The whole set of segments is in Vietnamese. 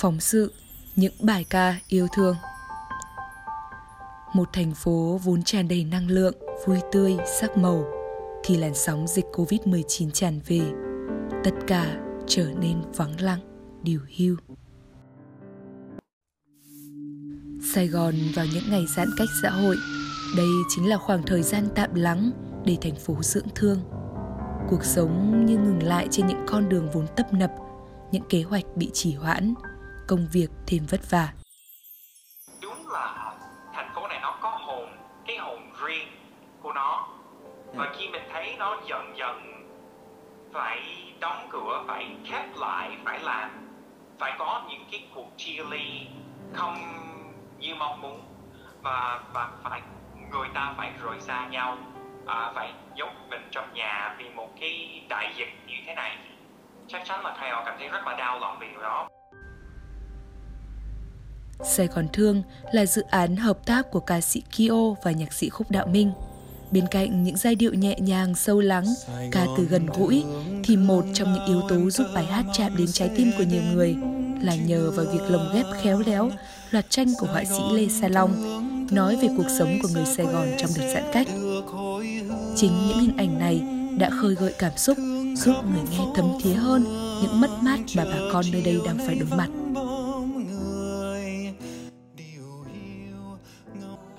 phóng sự, những bài ca yêu thương. Một thành phố vốn tràn đầy năng lượng, vui tươi, sắc màu, thì làn sóng dịch Covid-19 tràn về. Tất cả trở nên vắng lặng, điều hưu. Sài Gòn vào những ngày giãn cách xã hội, đây chính là khoảng thời gian tạm lắng để thành phố dưỡng thương. Cuộc sống như ngừng lại trên những con đường vốn tấp nập, những kế hoạch bị trì hoãn, công việc thêm vất vả. Đúng là thành phố này nó có hồn, cái hồn riêng của nó. Và khi mình thấy nó dần dần phải đóng cửa, phải khép lại, phải làm, phải có những cái cuộc chia ly không như mong muốn và và phải người ta phải rời xa nhau à, phải nhốt mình trong nhà vì một cái đại dịch như thế này chắc chắn là thầy họ cảm thấy rất là đau lòng vì điều đó Sài Gòn Thương là dự án hợp tác của ca sĩ Kyo và nhạc sĩ Khúc Đạo Minh. Bên cạnh những giai điệu nhẹ nhàng, sâu lắng, ca từ gần gũi, thì một trong những yếu tố giúp bài hát chạm đến trái tim của nhiều người là nhờ vào việc lồng ghép khéo léo loạt tranh của họa sĩ Lê Sa Long nói về cuộc sống của người Sài Gòn trong đợt giãn cách. Chính những hình ảnh này đã khơi gợi cảm xúc, giúp người nghe thấm thía hơn những mất mát mà bà con nơi đây đang phải đối mặt.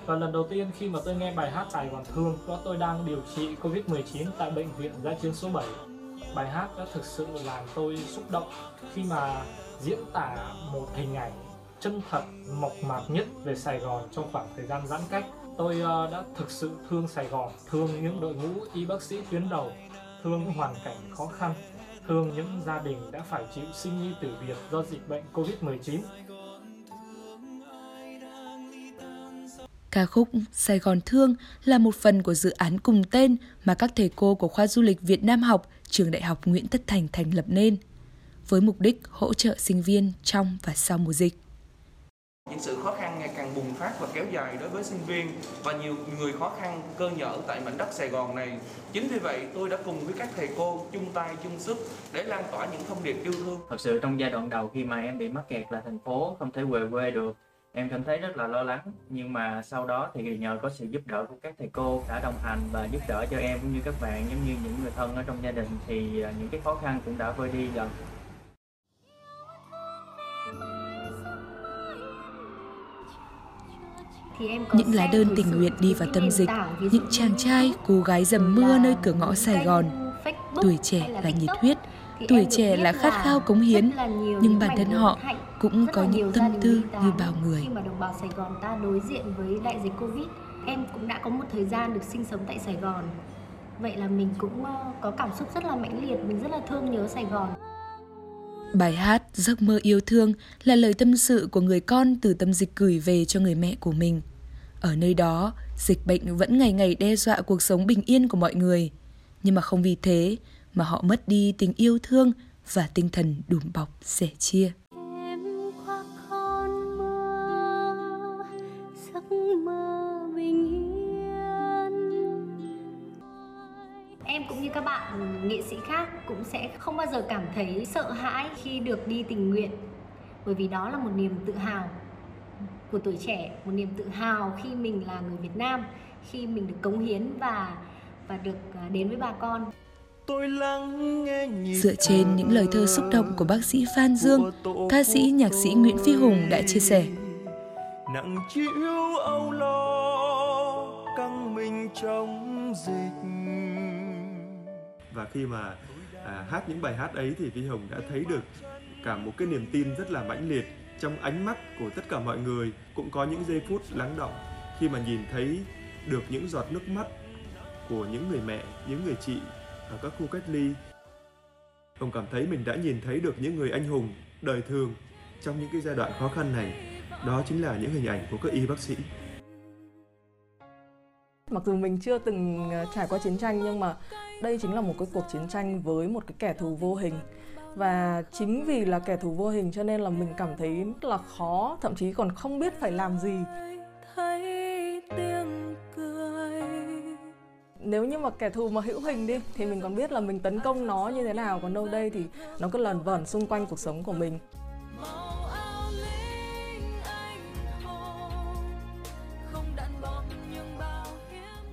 Và lần đầu tiên khi mà tôi nghe bài hát tài còn Thương đó tôi đang điều trị Covid-19 tại bệnh viện giã chiến số 7. Bài hát đã thực sự làm tôi xúc động khi mà diễn tả một hình ảnh chân thật mộc mạc nhất về Sài Gòn trong khoảng thời gian giãn cách. Tôi ờ, đã thực sự thương Sài Gòn, thương những đội ngũ y bác sĩ tuyến đầu, thương hoàn cảnh khó khăn, thương những gia đình đã phải chịu sinh ly tử biệt do dịch bệnh Covid-19. Ca khúc Sài Gòn Thương là một phần của dự án cùng tên mà các thầy cô của khoa du lịch Việt Nam học, trường Đại học Nguyễn Tất Thành thành lập nên, với mục đích hỗ trợ sinh viên trong và sau mùa dịch. Những sự khó khăn ngày càng bùng phát và kéo dài đối với sinh viên và nhiều người khó khăn cơ nhở tại mảnh đất Sài Gòn này. Chính vì vậy, tôi đã cùng với các thầy cô chung tay chung sức để lan tỏa những thông điệp yêu thương. Thật sự trong giai đoạn đầu khi mà em bị mắc kẹt là thành phố không thể về quê được em cảm thấy rất là lo lắng nhưng mà sau đó thì nhờ có sự giúp đỡ của các thầy cô đã đồng hành và giúp đỡ cho em cũng như các bạn giống như những người thân ở trong gia đình thì à, những cái khó khăn cũng đã vơi đi dần những lá đơn tình nguyện đi vào tâm dịch, những chàng trai, cô gái dầm mưa nơi cửa ngõ Sài Gòn. Tuổi trẻ là nhiệt huyết, tuổi trẻ là khát khao cống hiến, nhưng bản thân họ cũng có những tâm tư như bao người. Khi mà đồng bào Sài Gòn ta đối diện với đại dịch Covid, em cũng đã có một thời gian được sinh sống tại Sài Gòn. Vậy là mình cũng ờ, có cảm xúc rất là mãnh liệt, mình rất là thương nhớ Sài Gòn. Bài hát Giấc mơ yêu thương là lời tâm sự của người con từ tâm dịch gửi về cho người mẹ của mình. Ở nơi đó, dịch bệnh vẫn ngày ngày đe dọa cuộc sống bình yên của mọi người. Nhưng mà không vì thế mà họ mất đi tình yêu thương và tinh thần đùm bọc sẻ chia. em cũng như các bạn nghệ sĩ khác cũng sẽ không bao giờ cảm thấy sợ hãi khi được đi tình nguyện bởi vì đó là một niềm tự hào của tuổi trẻ một niềm tự hào khi mình là người Việt Nam khi mình được cống hiến và và được à, đến với bà con Dựa trên những lời thơ xúc động của bác sĩ Phan Dương, ca sĩ nhạc sĩ Nguyễn Phi Hùng đã chia sẻ. Nặng chịu âu lo, căng mình trong dịch. Và khi mà à, hát những bài hát ấy thì Phi Hùng đã thấy được cả một cái niềm tin rất là mãnh liệt trong ánh mắt của tất cả mọi người cũng có những giây phút lắng động khi mà nhìn thấy được những giọt nước mắt của những người mẹ, những người chị ở các khu cách ly. Ông cảm thấy mình đã nhìn thấy được những người anh hùng đời thường trong những cái giai đoạn khó khăn này. Đó chính là những hình ảnh của các y bác sĩ. Mặc dù mình chưa từng ờ, trải qua chiến tranh nhưng mà đây chính là một cái cuộc chiến tranh với một cái kẻ thù vô hình và chính vì là kẻ thù vô hình cho nên là mình cảm thấy rất là khó thậm chí còn không biết phải làm gì thấy nếu như mà kẻ thù mà hữu hình đi thì mình còn biết là mình tấn công nó như thế nào. Còn đâu đây thì nó cứ lẩn vẩn xung quanh cuộc sống của mình.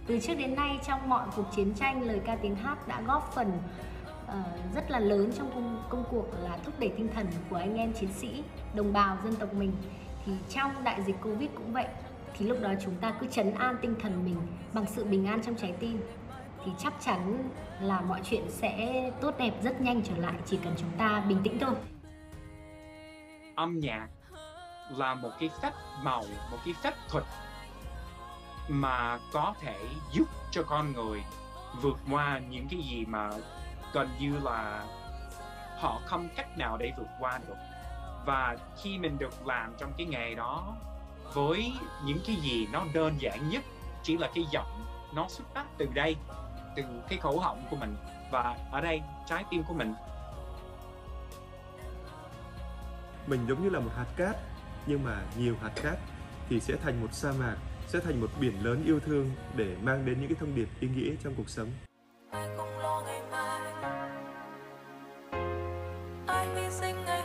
Từ trước đến nay trong mọi cuộc chiến tranh lời ca tiếng hát đã góp phần uh, rất là lớn trong công, công cuộc là thúc đẩy tinh thần của anh em chiến sĩ đồng bào dân tộc mình. Thì trong đại dịch covid cũng vậy thì lúc đó chúng ta cứ chấn an tinh thần mình bằng sự bình an trong trái tim, thì chắc chắn là mọi chuyện sẽ tốt đẹp rất nhanh trở lại, chỉ cần chúng ta bình tĩnh thôi. Âm nhạc là một cái phép màu, một cái phép thuật mà có thể giúp cho con người vượt qua những cái gì mà gần như là họ không cách nào để vượt qua được. Và khi mình được làm trong cái nghề đó với những cái gì nó đơn giản nhất chỉ là cái giọng nó xuất phát từ đây từ cái khẩu họng của mình. Và ở đây trái tim của mình. Mình giống như là một hạt cát nhưng mà nhiều hạt cát thì sẽ thành một sa mạc sẽ thành một biển lớn yêu thương để mang đến những cái thông điệp ý nghĩa trong cuộc sống. Ai không lo ngày mai? Ai hy sinh ngày